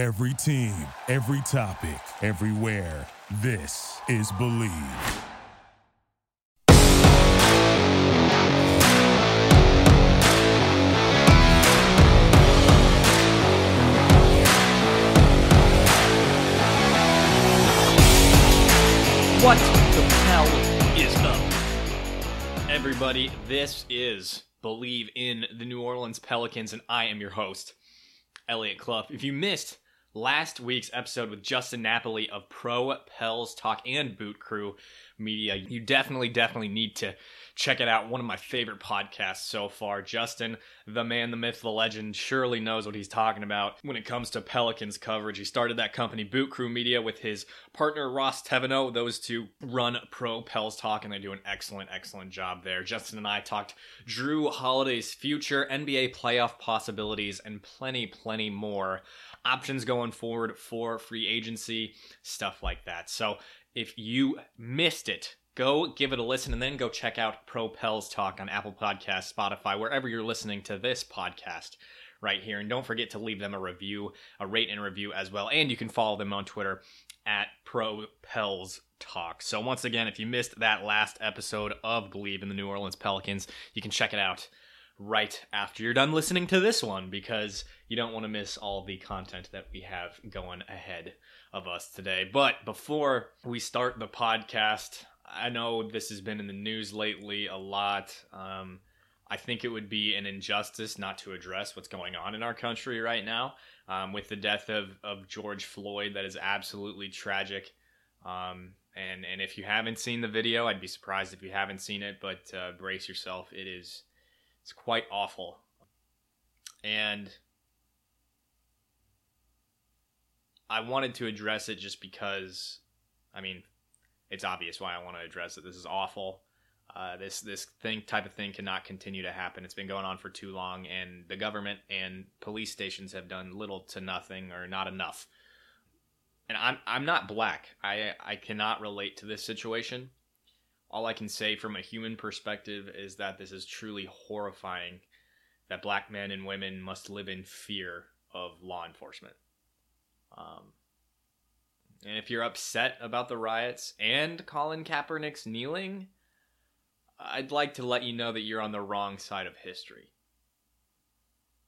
Every team, every topic, everywhere. This is Bleav. What the hell is up? Everybody, this is Bleav in the New Orleans Pelicans, and I am your host, Elliot Clough. If you missed last week's episode with Justin Napoli of Pro Pels Talk and Boot Crew Media, you definitely, definitely need to check it out. One of my favorite podcasts so far. Justin, the man, the myth, the legend, surely knows what he's talking about when it comes to Pelicans coverage. He started that company, Boot Crew Media, with his partner Ross Teveno. Those two run Pro Pels Talk, and they do an excellent, excellent job there. Justin and I talked Jrue Holiday's future, NBA playoff possibilities, and plenty, plenty more options going forward for free agency, stuff like that. So if you missed it, go give it a listen and then go check out Pro Pels Talk on Apple Podcasts, Spotify, wherever you're listening to this podcast right here. And don't forget to leave them a review, a rate and review as well. And you can follow them on Twitter at Pro Pels Talk. So once again, if you missed that last episode of Bleav in the New Orleans Pelicans, you can check it out right after you're done listening to this one because you don't want to miss all the content that we have going ahead of us today. But before we start the podcast, I know this has been in the news lately a lot. Um, I think it would be an injustice not to address what's going on in our country right now um, with the death of, of George Floyd. That is absolutely tragic. Um, and and if you haven't seen the video, I'd be surprised if you haven't seen it. But uh, brace yourself; it is it's quite awful. And I wanted to address it just because, I mean, it's obvious why I want to address it. This is awful. Uh, this this thing type of thing cannot continue to happen. It's been going on for too long, and the government and police stations have done little to nothing or not enough. And I'm I'm not black. I I cannot relate to this situation. All I can say from a human perspective is that this is truly horrifying. That black men and women must live in fear of law enforcement. Um, and if you're upset about the riots and Colin Kaepernick's kneeling, I'd like to let you know that you're on the wrong side of history.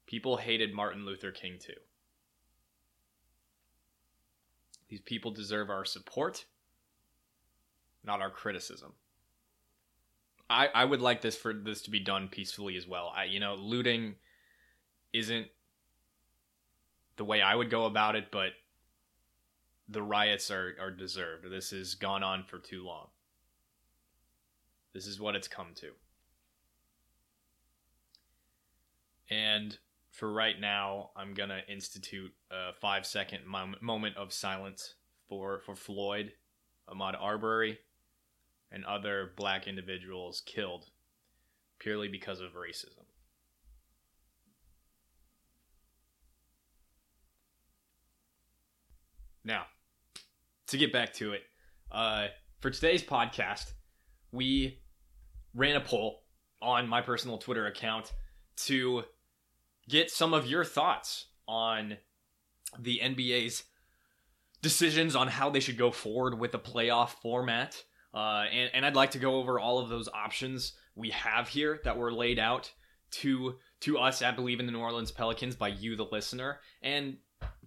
People hated Martin Luther King too. These people deserve our support, not our criticism. I, I would like this for this to be done peacefully as well. I you know, looting isn't the way I would go about it, but the riots are, are deserved. This has gone on for too long. This is what it's come to. And for right now, I'm going to institute a five second mom- moment of silence for, for Floyd, Ahmaud Arbery, and other black individuals killed purely because of racism. Now, to get back to it, uh, for today's podcast, we ran a poll on my personal Twitter account to get some of your thoughts on the NBA's decisions on how they should go forward with the playoff format. Uh, and, and I'd like to go over all of those options we have here that were laid out to to us at Bleav in the New Orleans Pelicans by you, the listener, and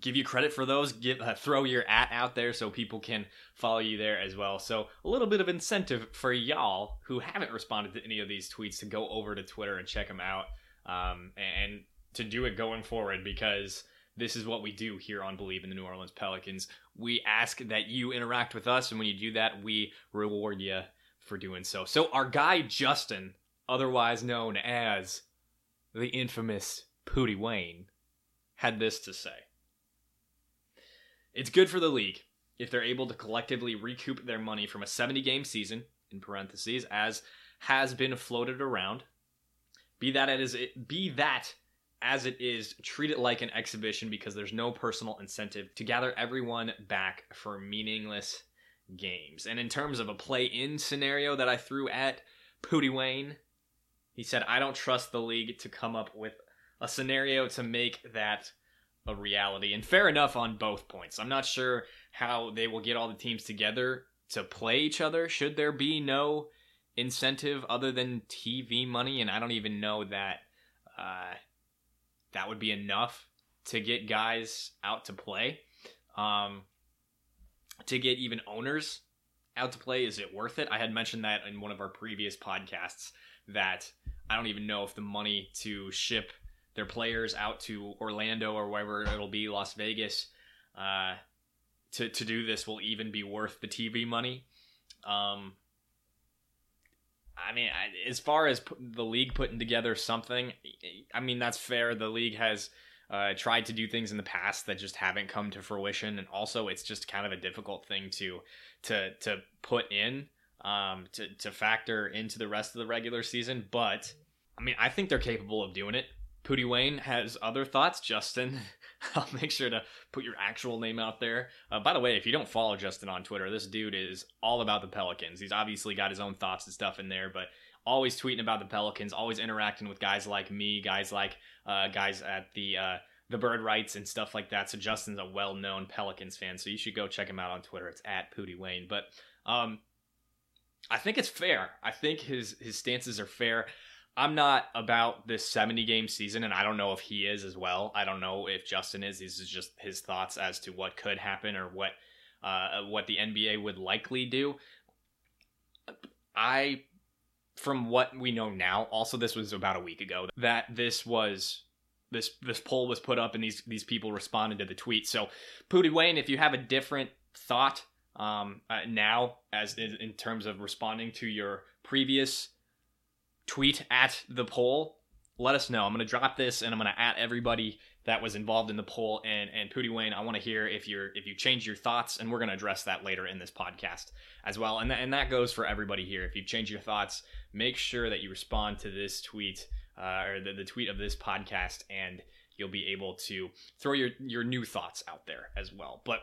give you credit for those. Give uh, throw your at out there so people can follow you there as well. So a little bit of incentive for y'all who haven't responded to any of these tweets to go over to Twitter and check them out, um, and to do it going forward because this is what we do here on Bleav in the New Orleans Pelicans. We ask that you interact with us, and when you do that, we reward you for doing so. So our guy Justin, otherwise known as the infamous Pootie Wayne, had this to say. It's good for the league if they're able to collectively recoup their money from a 70 game season, in parentheses, as has been floated around. Be that as it be that as it is, treat it like an exhibition because there's no personal incentive to gather everyone back for meaningless games. And in terms of a play in scenario that I threw at Pootie Wayne, he said, I don't trust the league to come up with a scenario to make that a reality. And fair enough on both points. I'm not sure how they will get all the teams together to play each other. Should there be no incentive other than TV money? And I don't even know that uh, that would be enough to get guys out to play. Um, to get even owners out to play, is it worth it? I had mentioned that in one of our previous podcasts that I don't even know if the money to ship their players out to Orlando or wherever it'll be, Las Vegas, uh, to to do this will even be worth the TV money. Um, I mean, I, as far as the league putting together something, I mean that's fair. The league has uh, tried to do things in the past that just haven't come to fruition, and also it's just kind of a difficult thing to to to put in um, to to factor into the rest of the regular season. But I mean, I think they're capable of doing it. Pooty Wayne has other thoughts. Justin, I'll make sure to put your actual name out there. Uh, by the way, if you don't follow Justin on Twitter, this dude is all about the Pelicans. He's obviously got his own thoughts and stuff in there, but always tweeting about the Pelicans, always interacting with guys like me, guys like uh, guys at the uh, the Bird Writes and stuff like that. So Justin's a well known Pelicans fan, so you should go check him out on Twitter. It's at Pooty Wayne. But um, I think it's fair. I think his his stances are fair. I'm not about this 70 game season, and I don't know if he is as well. I don't know if Justin is. These is just his thoughts as to what could happen or what uh, what the NBA would likely do. I, from what we know now, also this was about a week ago that this was this this poll was put up and these these people responded to the tweet. So, Pooty Wayne, if you have a different thought um, uh, now as in, in terms of responding to your previous tweet at the poll. Let us know. I'm going to drop this and I'm going to at everybody that was involved in the poll and and Pooty Wayne. I want to hear if you're if you change your thoughts and we're going to address that later in this podcast as well. And that, and that goes for everybody here. If you change your thoughts, make sure that you respond to this tweet uh, or the, the tweet of this podcast and you'll be able to throw your your new thoughts out there as well. But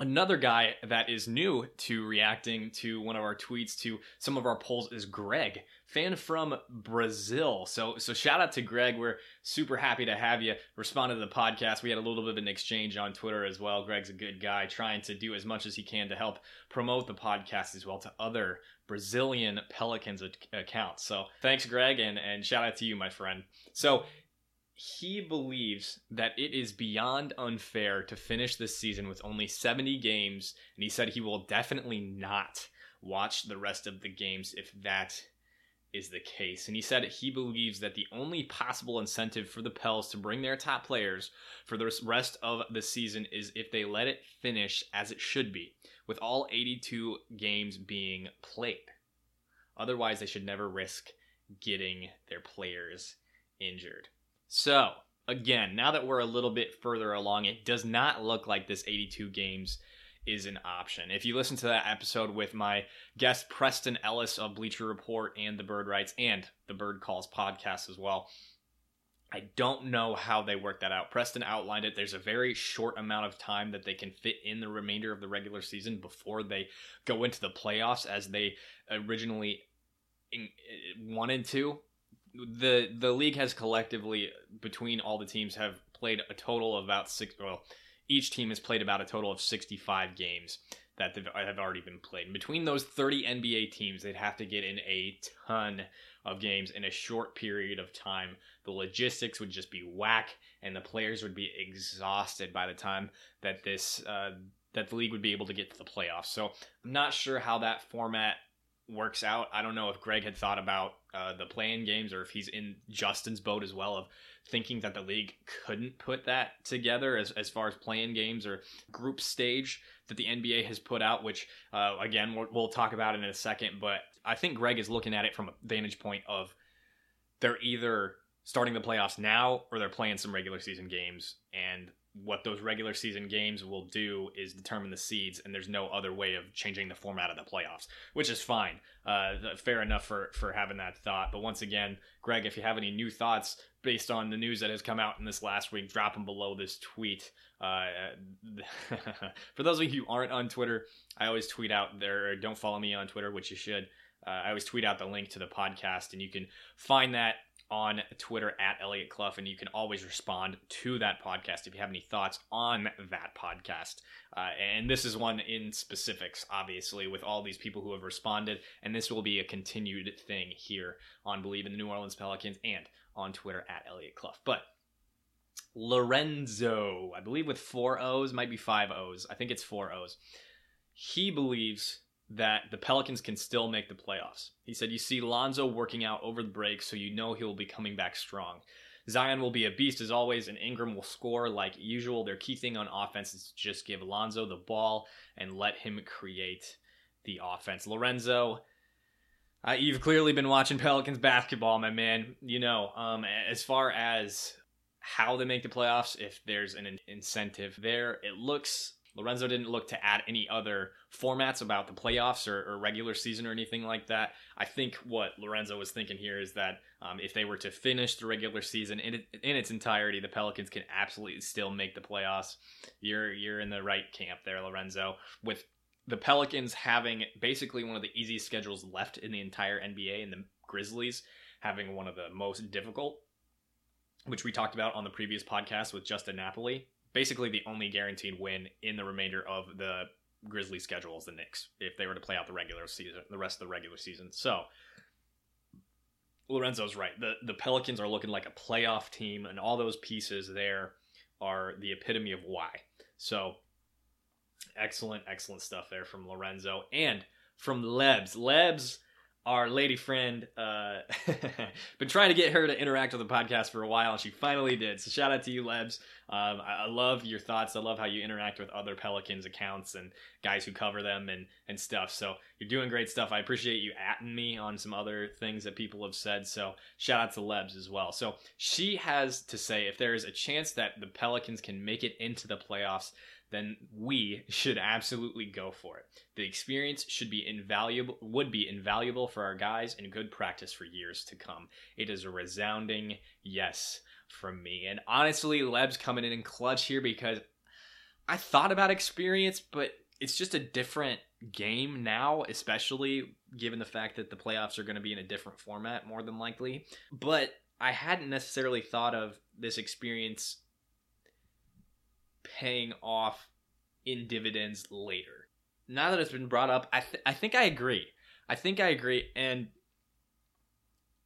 Another guy that is new to reacting to one of our tweets to some of our polls is Greg, fan from Brazil. So so shout out to Greg. We're super happy to have you respond to the podcast. We had a little bit of an exchange on Twitter as well. Greg's a good guy, trying to do as much as he can to help promote the podcast as well to other Brazilian Pelicans accounts. So thanks, Greg, and and shout out to you, my friend. So he believes that it is beyond unfair to finish this season with only 70 games, and he said he will definitely not watch the rest of the games if that is the case. And he said he believes that the only possible incentive for the Pels to bring their top players for the rest of the season is if they let it finish as it should be, with all 82 games being played. Otherwise, they should never risk getting their players injured. So, again, now that we're a little bit further along, it does not look like this 82 games is an option. If you listen to that episode with my guest Preston Ellis of Bleacher Report and the Bird Writes and the Bird Calls podcast as well, I don't know how they work that out. Preston outlined it. There's a very short amount of time that they can fit in the remainder of the regular season before they go into the playoffs as they originally wanted uh, to the the league has collectively between all the teams have played a total of about six. Well, each team has played about a total of sixty five games that have already been played. And between those thirty NBA teams, they'd have to get in a ton of games in a short period of time. The logistics would just be whack, and the players would be exhausted by the time that this uh, that the league would be able to get to the playoffs. So I'm not sure how that format works out. I don't know if Greg had thought about uh, the playing games or if he's in Justin's boat as well of thinking that the league couldn't put that together as, as far as playing games or group stage that the NBA has put out, which uh, again we'll, we'll talk about in a second. But I think Greg is looking at it from a vantage point of they're either starting the playoffs now or they're playing some regular season games and what those regular season games will do is determine the seeds, and there's no other way of changing the format of the playoffs, which is fine. Uh, fair enough for for having that thought. But once again, Greg, if you have any new thoughts based on the news that has come out in this last week, drop them below this tweet. Uh, for those of you who aren't on Twitter, I always tweet out there. Don't follow me on Twitter, which you should. Uh, I always tweet out the link to the podcast, and you can find that on Twitter at Elliot Clough, and you can always respond to that podcast if you have any thoughts on that podcast. Uh, and this is one in specifics, obviously, with all these people who have responded, and this will be a continued thing here on Bleav in the New Orleans Pelicans and on Twitter at Elliot Clough. But Lorenzo, I believe with four O's, might be five O's. I think it's four O's. He believes that the Pelicans can still make the playoffs. He said, You see Lonzo working out over the break, so you know he'll be coming back strong. Zion will be a beast as always, and Ingram will score like usual. Their key thing on offense is to just give Lonzo the ball and let him create the offense. Lorenzo, uh, you've clearly been watching Pelicans basketball, my man. You know, um, as far as how they make the playoffs, if there's an incentive there, it looks Lorenzo didn't look to add any other formats about the playoffs or, or, regular season or anything like that. I think what Lorenzo was thinking here is that um, if they were to finish the regular season in, in its entirety, the Pelicans can absolutely still make the playoffs. You're you're in the right camp there, Lorenzo. With the Pelicans having basically one of the easiest schedules left in the entire NBA, and the Grizzlies having one of the most difficult, which we talked about on the previous podcast with Justin Napoli basically the only guaranteed win in the remainder of the Grizzlies schedule is the Knicks if they were to play out the regular season, the rest of the regular season. So Lorenzo's right. The the Pelicans are looking like a playoff team, and all those pieces there are the epitome of why. So excellent, excellent stuff there from Lorenzo and from Lebs. Lebs our lady friend uh been trying to get her to interact with the podcast for a while and she finally did. So shout out to you lebs. Um, I, I, love your thoughts. I love how you interact with other pelicans accounts and guys who cover them and and stuff. So you're doing great stuff. I appreciate you atting me on some other things that people have said. So shout out to lebs as well. So she has to say if there is a chance that the pelicans can make it into the playoffs then we should absolutely go for it. The experience should be invaluable would be invaluable for our guys and good practice for years to come. It is a resounding yes from me. And honestly, Leb's coming in in clutch here because I thought about experience, but it's just a different game now, especially given the fact that the playoffs are going to be in a different format more than likely. But I hadn't necessarily thought of this experience paying off in dividends later. Now that it's been brought up, I th- I think I agree. I think I agree, and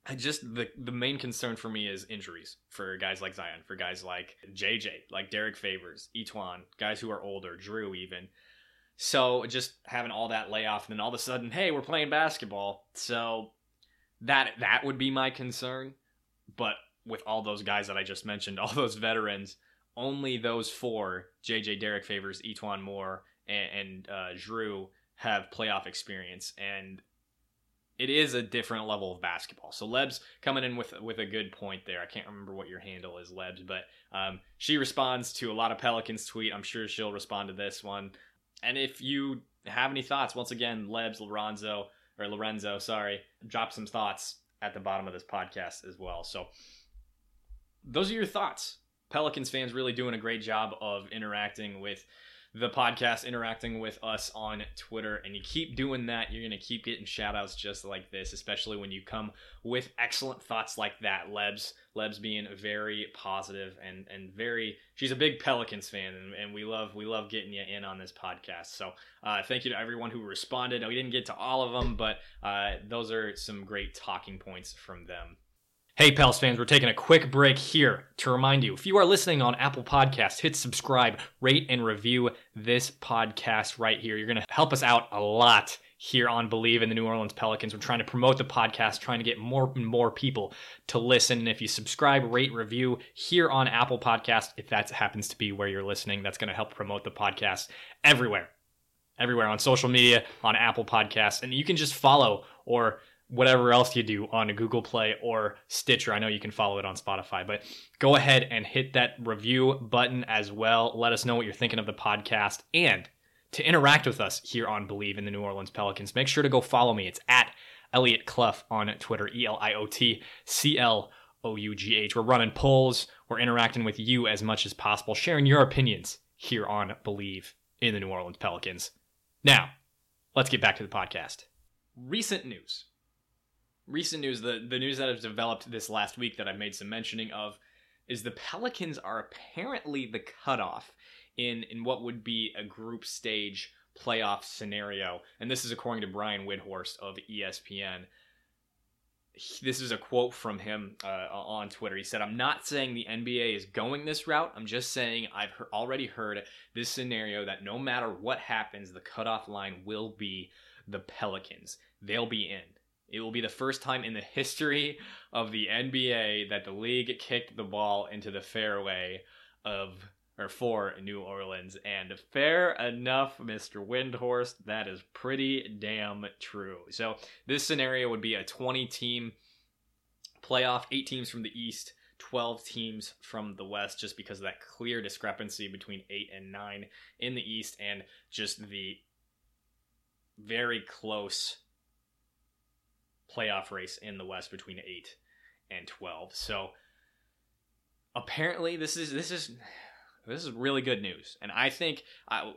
I just the the main concern for me is injuries for guys like Zion, for guys like JJ, like Derek Favors, E'Twaun, guys who are older, Jrue even. So just having all that layoff, and then all of a sudden, hey, we're playing basketball. So that that would be my concern. But with all those guys that I just mentioned, all those veterans, only those four JJ Derek Favors, E'Twaun Moore, and, and uh, Jrue have playoff experience, and it is a different level of basketball. So Lebs coming in with with a good point there. I can't remember what your handle is, Lebs, but um, she responds to a lot of Pelicans tweet. I'm sure she'll respond to this one. And if you have any thoughts, once again, Lebs Lorenzo or Lorenzo, sorry, drop some thoughts at the bottom of this podcast as well. So those are your thoughts. Pelicans fans really doing a great job of interacting with the podcast, interacting with us on Twitter. And you keep doing that, you're going to keep getting shout outs just like this, especially when you come with excellent thoughts like that. Lebs, Lebs being very positive and, and very, she's a big Pelicans fan. And, and we love, we love getting you in on this podcast. So uh, thank you to everyone who responded. We didn't get to all of them, but uh, those are some great talking points from them. Hey, Pels fans, we're taking a quick break here to remind you if you are listening on Apple Podcasts, hit subscribe, rate, and review this podcast right here. You're going to help us out a lot here on Bleav in the New Orleans Pelicans. We're trying to promote the podcast, trying to get more and more people to listen. And if you subscribe, rate, review here on Apple Podcast, if that happens to be where you're listening, that's going to help promote the podcast everywhere. Everywhere on social media, on Apple Podcasts. And you can just follow or whatever else you do on Google Play or Stitcher. I know you can follow it on Spotify, but go ahead and hit that review button as well. Let us know what you're thinking of the podcast and to interact with us here on Bleav in the New Orleans Pelicans. Make sure to go follow me. It's at Elliot Clough on Twitter, E L I O T C L O U G H. We're running polls, we're interacting with you as much as possible, sharing your opinions here on Bleav in the New Orleans Pelicans. Now, let's get back to the podcast. Recent news recent news, the, the news that has developed this last week that I've made some mentioning of, is the Pelicans are apparently the cutoff in, in what would be a group stage playoff scenario. And this is according to Brian Windhorst of ESPN. This is a quote from him uh, on Twitter. He said, I'm not saying the NBA is going this route. I'm just saying I've he- already heard this scenario that no matter what happens, the cutoff line will be the Pelicans. They'll be in. It will be the first time in the history of the NBA that the league kicked the ball into the fairway of or for New Orleans. And fair enough, Mr. Windhorst, that is pretty damn true. So this scenario would be a 20 team playoff, eight teams from the East, 12 teams from the West, just because of that clear discrepancy between eight and nine in the East and just the very close playoff race in the West between 8 and 12. So apparently this is this is this is really good news. And I think I,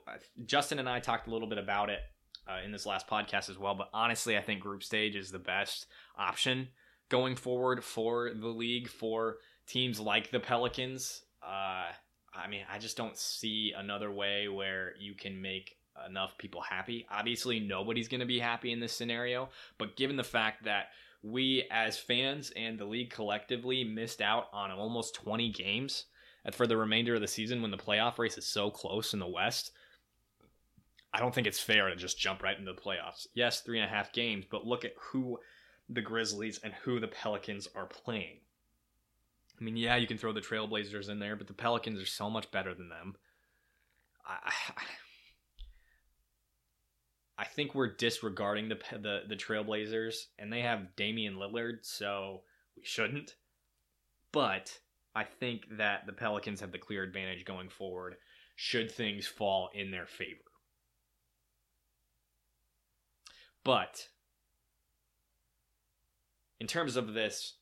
Justin and I talked a little bit about it uh, in this last podcast as well, but honestly I think group stage is the best option going forward for the league for teams like the Pelicans. Uh, I mean, I just don't see another way where you can make enough people happy. Obviously, nobody's going to be happy in this scenario, but given the fact that we as fans and the league collectively missed out on almost 20 games for the remainder of the season when the playoff race is so close in the West, I don't think it's fair to just jump right into the playoffs. Yes, three and a half games, but look at who the Grizzlies and who the Pelicans are playing. I mean, yeah, you can throw the Trailblazers in there, but the Pelicans are so much better than them. I, I I think we're disregarding the the the Trailblazers, and they have Damian Lillard, so we shouldn't. But I think that the Pelicans have the clear advantage going forward, should things fall in their favor. But in terms of this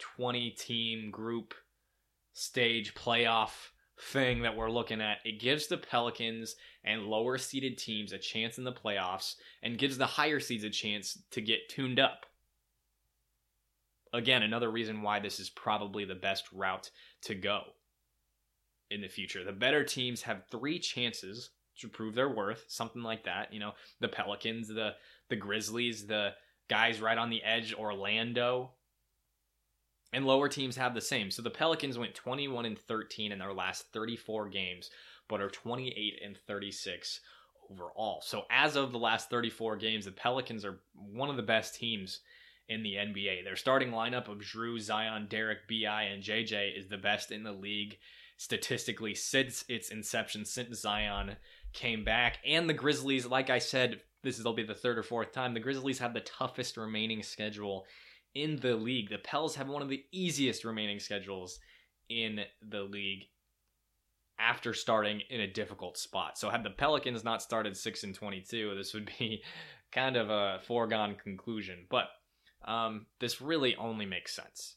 20 team group stage playoff thing that we're looking at. It gives the Pelicans and lower seeded teams a chance in the playoffs and gives the higher seeds a chance to get tuned up. Again, another reason why this is probably the best route to go in the future. The better teams have three chances to prove their worth, something like that. You know, the Pelicans, the the Grizzlies, the guys right on the edge, Orlando, and lower teams have the same. So the Pelicans went 21 and 13 in their last 34 games, but are 28 and 36 overall. So as of the last 34 games, the Pelicans are one of the best teams in the NBA. Their starting lineup of Jrue, Zion, Derek, BI, and JJ is the best in the league statistically since its inception, since Zion came back. And the Grizzlies, like I said, this will be the third or fourth time, the Grizzlies have the toughest remaining schedule in the league. The Pels have one of the easiest remaining schedules in the league after starting in a difficult spot. So had the Pelicans not started 6 and 22, this would be kind of a foregone conclusion. But um, this really only makes sense.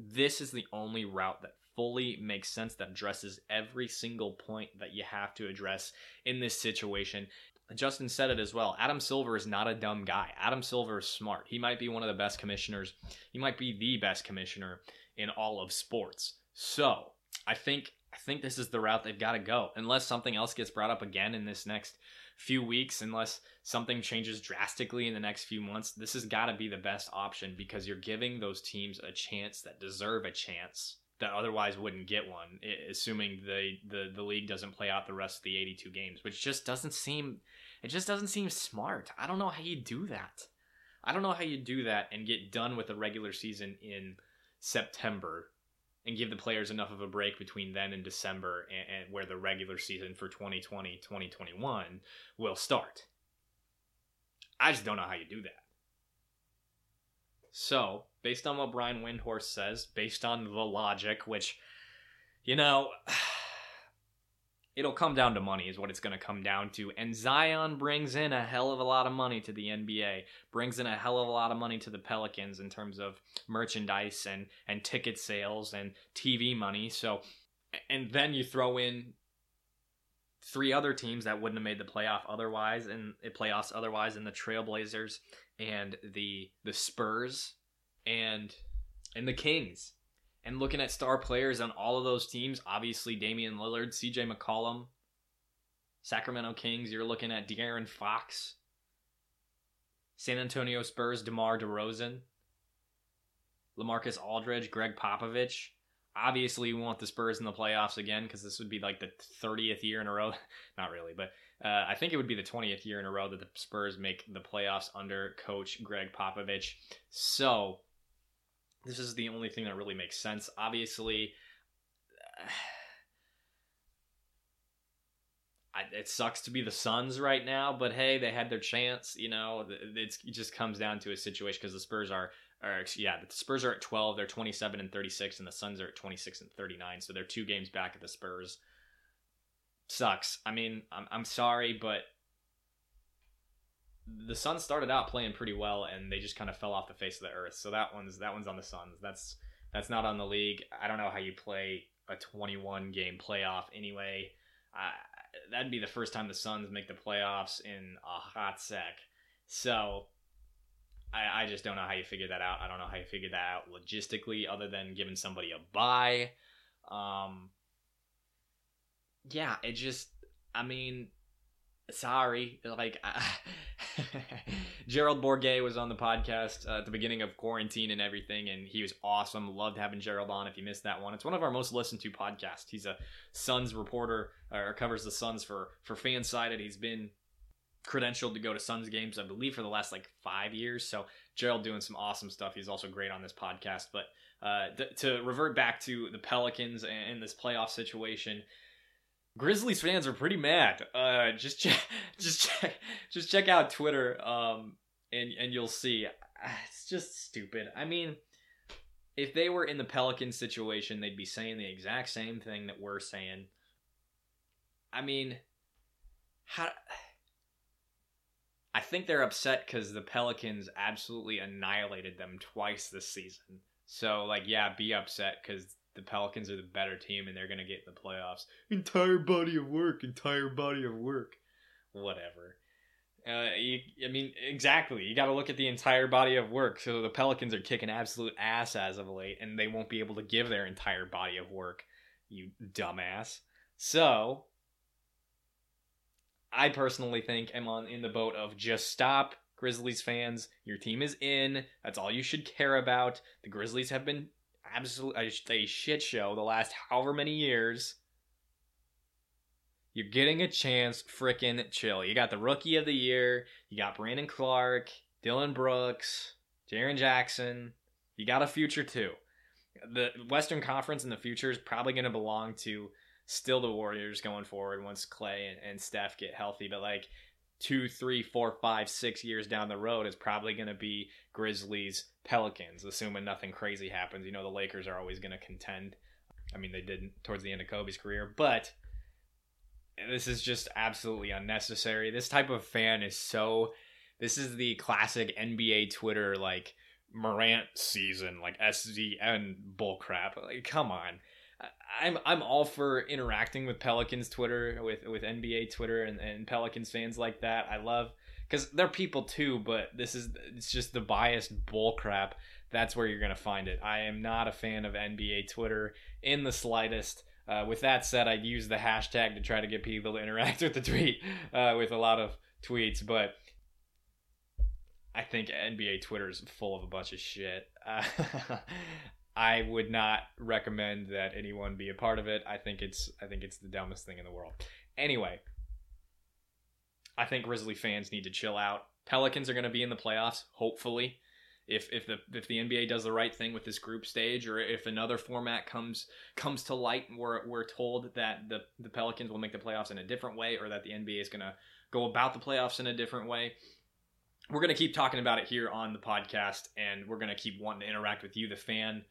This is the only route that fully makes sense that addresses every single point that you have to address in this situation Justin said it as well. Adam Silver is not a dumb guy. Adam Silver is smart. He might be one of the best commissioners. He might be the best commissioner in all of sports. So I think I think this is the route they've got to go. Unless something else gets brought up again in this next few weeks, unless something changes drastically in the next few months, this has got to be the best option because you're giving those teams a chance that deserve a chance that otherwise wouldn't get one, assuming the, the the league doesn't play out the rest of the 82 games, which just doesn't seem it just doesn't seem smart. I don't know how you do that. I don't know how you do that and get done with the regular season in September and give the players enough of a break between then and December and, and where the regular season for 2020 2021 will start. I just don't know how you do that. So, based on what Brian Windhorst says, based on the logic, which, you know, it'll come down to money, is what it's going to come down to. And Zion brings in a hell of a lot of money to the NBA, brings in a hell of a lot of money to the Pelicans in terms of merchandise and, and ticket sales and TV money. So, and then you throw in three other teams that wouldn't have made the playoff otherwise in eh, playoffs otherwise in the Trailblazers and the the Spurs and and the Kings. And looking at star players on all of those teams, obviously Damian Lillard, CJ McCollum, Sacramento Kings, you're looking at De'Aaron Fox, San Antonio Spurs, DeMar DeRozan, LaMarcus Aldridge, Gregg Popovich. Obviously, we want the Spurs in the playoffs again because this would be like the 30th year in a row. Not really, but uh, I think it would be the 20th year in a row that the Spurs make the playoffs under coach Gregg Popovich. So, this is the only thing that really makes sense. Obviously, it sucks to be the Suns right now, but hey, they had their chance. You know, it just comes down to a situation because the Spurs are, are, yeah, the Spurs are at 12, they're 27 and 36, and the Suns are at 26 and 39, so they're two games back at the Spurs. Sucks. I mean, I'm, I'm sorry, but the Suns started out playing pretty well, and they just kind of fell off the face of the earth. So that one's that one's on the Suns. That's that's not on the league. I don't know how you play a 21 game playoff anyway. Uh, that'd be the first time the Suns make the playoffs in a hot sec. So I, I just don't know how you figure that out. I don't know how you figure that out logistically, other than giving somebody a buy. Um, yeah, it just. I mean, sorry. Like, Gerald Bourguet was on the podcast uh, at the beginning of quarantine and everything, and he was awesome. Loved having Gerald on. If you missed that one, it's one of our most listened to podcasts. He's a Suns reporter, or covers the Suns for for Fansided. He's been credentialed to go to Suns games, I believe, for the last like five years. So Gerald doing some awesome stuff. He's also great on this podcast. But uh, th- to revert back to the Pelicans and, and this playoff situation, Grizzlies fans are pretty mad. Uh, just check, just check, just check out Twitter, um, and and you'll see. It's just stupid. I mean, if they were in the Pelican situation, they'd be saying the exact same thing that we're saying. I mean, how? I think they're upset because the Pelicans absolutely annihilated them twice this season. So, like, yeah, be upset because the Pelicans are the better team and they're going to get in the playoffs. Entire body of work, entire body of work. Whatever. Uh, you, I mean, exactly. You got to look at the entire body of work. So the Pelicans are kicking absolute ass as of late, and they won't be able to give their entire body of work. You dumbass. So, I personally think I'm on in the boat of just stop, Grizzlies fans. Your team is in. That's all you should care about. The Grizzlies have been absolute a shit show the last however many years. You're getting a chance, freaking chill. You got the rookie of the year, you got Brandon Clarke, Dillon Brooks, Jaren Jackson. You got a future too. The Western Conference in the future is probably going to belong to still the Warriors going forward once Clay and, and Steph get healthy. But like two, three, four, five, six years down the road is probably going to be Grizzlies, Pelicans, assuming nothing crazy happens. You know, the Lakers are always going to contend. I mean, they didn't towards the end of Kobe's career, but this is just absolutely unnecessary. This type of fan is so. This is the classic NBA Twitter like Morant season, like SZN bullcrap. Like, come on. I'm I'm all for interacting with Pelicans Twitter, with with NBA Twitter and, and Pelicans fans like that. I love because they're people too, but this is it's just the biased bullcrap. That's where you're gonna find it. I am not a fan of NBA Twitter in the slightest. Uh, with that said, I'd use the hashtag to try to get people to interact with the tweet uh, with a lot of tweets, but I think NBA Twitter is full of a bunch of shit. Uh, I would not recommend that anyone be a part of it. I think it's I think it's the dumbest thing in the world. Anyway, I think Grizzly fans need to chill out. Pelicans are going to be in the playoffs, hopefully. If if the if the NBA does the right thing with this group stage, or if another format comes comes to light, we're we're told that the the Pelicans will make the playoffs in a different way, or that the NBA is going to go about the playoffs in a different way. We're going to keep talking about it here on the podcast, and we're going to keep wanting to interact with you, the fan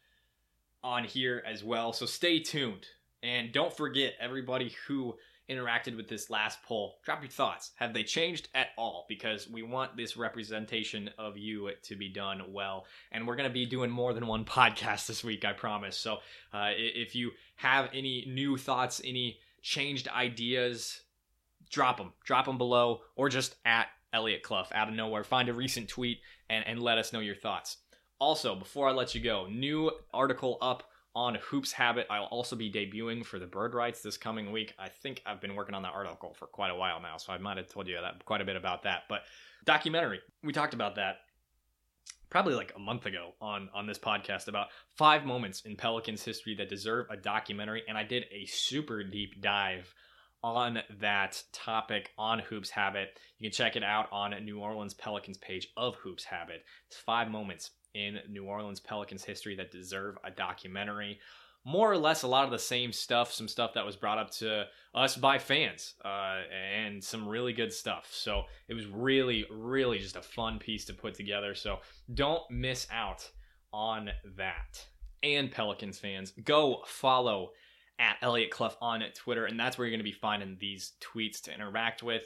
on here as well. So stay tuned. And don't forget, everybody who interacted with this last poll, drop your thoughts. Have they changed at all? Because we want this representation of you to be done well. And we're going to be doing more than one podcast this week, I promise. So uh, if you have any new thoughts, any changed ideas, drop them, drop them below, or just at Elliot Clough out of nowhere. Find a recent tweet and, and let us know your thoughts. Also, before I let you go, new article up on Hoops Habit. I'll also be debuting for the Bird Writes this coming week. I think I've been working on that article for quite a while now, so I might have told you that quite a bit about that. But documentary, we talked about that probably like a month ago on on this podcast about five moments in Pelicans history that deserve a documentary, and I did a super deep dive on that topic on Hoops Habit. You can check it out on New Orleans Pelicans page of Hoops Habit. It's five moments in New Orleans Pelicans history that deserve a documentary. More or less, a lot of the same stuff, some stuff that was brought up to us by fans, uh, and some really good stuff. So it was really, really just a fun piece to put together. So don't miss out on that. And Pelicans fans, go follow at Elliot Clough on Twitter, and that's where you're going to be finding these tweets to interact with,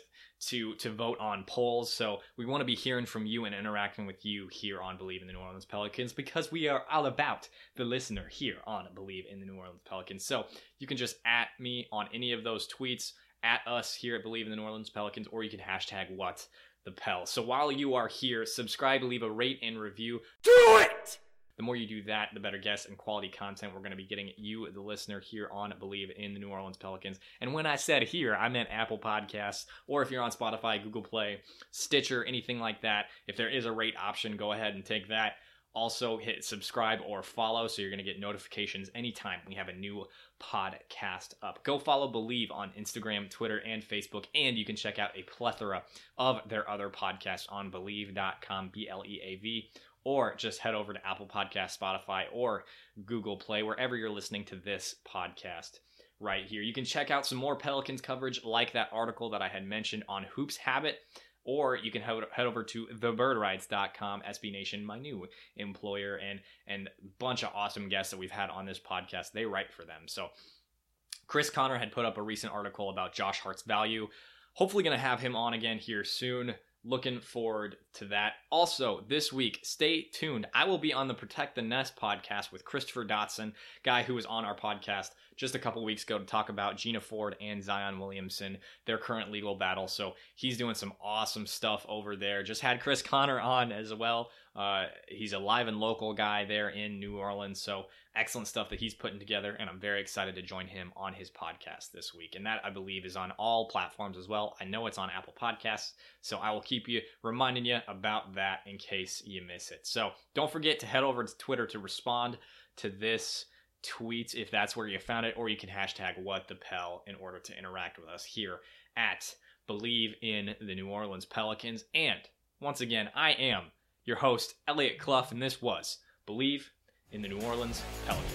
to to vote on polls. So we want to be hearing from you and interacting with you here on Bleav in the New Orleans Pelicans because we are all about the listener here on Bleav in the New Orleans Pelicans. So you can just at me on any of those tweets, at us here at Bleav in the New Orleans Pelicans, or you can hashtag what the Pel. So while you are here, subscribe, leave a rate and review. Do it! The more you do that, the better guests and quality content we're going to be getting you, the listener, here on Bleav in the New Orleans Pelicans. And when I said here, I meant Apple Podcasts, or if you're on Spotify, Google Play, Stitcher, anything like that. If there is a rate option, go ahead and take that. Also, hit subscribe or follow so you're going to get notifications anytime we have a new podcast up. Go follow Bleav on Instagram, Twitter, and Facebook, and you can check out a plethora of their other podcasts on Bleav.com, B L E A V, or just head over to Apple Podcast, Spotify, or Google Play, wherever you're listening to this podcast right here. You can check out some more Pelicans coverage like that article that I had mentioned on Hoops Habit, or you can head over to thebirdwrites.com, SB Nation, my new employer, and and bunch of awesome guests that we've had on this podcast. They write for them. So Chris Connor had put up a recent article about Josh Hart's value. Hopefully, going to have him on again here soon. Looking forward to that. Also, this week, stay tuned. I will be on the Protect the Nest podcast with Christopher Dotson, guy who was on our podcast just a couple weeks ago to talk about Gina Ford and Zion Williamson, their current legal battle. So he's doing some awesome stuff over there. Just had Chris Connor on as well. Uh, he's a live and local guy there in New Orleans. So excellent stuff that he's putting together. And I'm very excited to join him on his podcast this week. And that, I believe, is on all platforms as well. I know it's on Apple Podcasts. So I will keep you reminding you about that in case you miss it. So don't forget to head over to Twitter to respond to this tweet if that's where you found it, or you can hashtag what the Pel in order to interact with us here at Bleav in the New Orleans Pelicans. And once again, I am your host, Elliot Clough, and this was Bleav in the New Orleans Pelicans.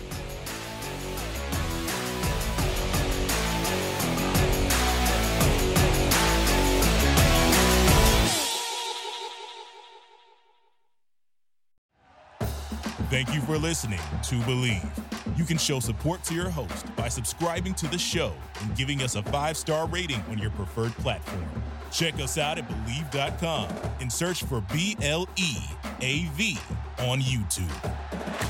Thank you for listening to Bleav. You can show support to your host by subscribing to the show and giving us a five star rating on your preferred platform. Check us out at Bleav.com and search for B L E A V on YouTube.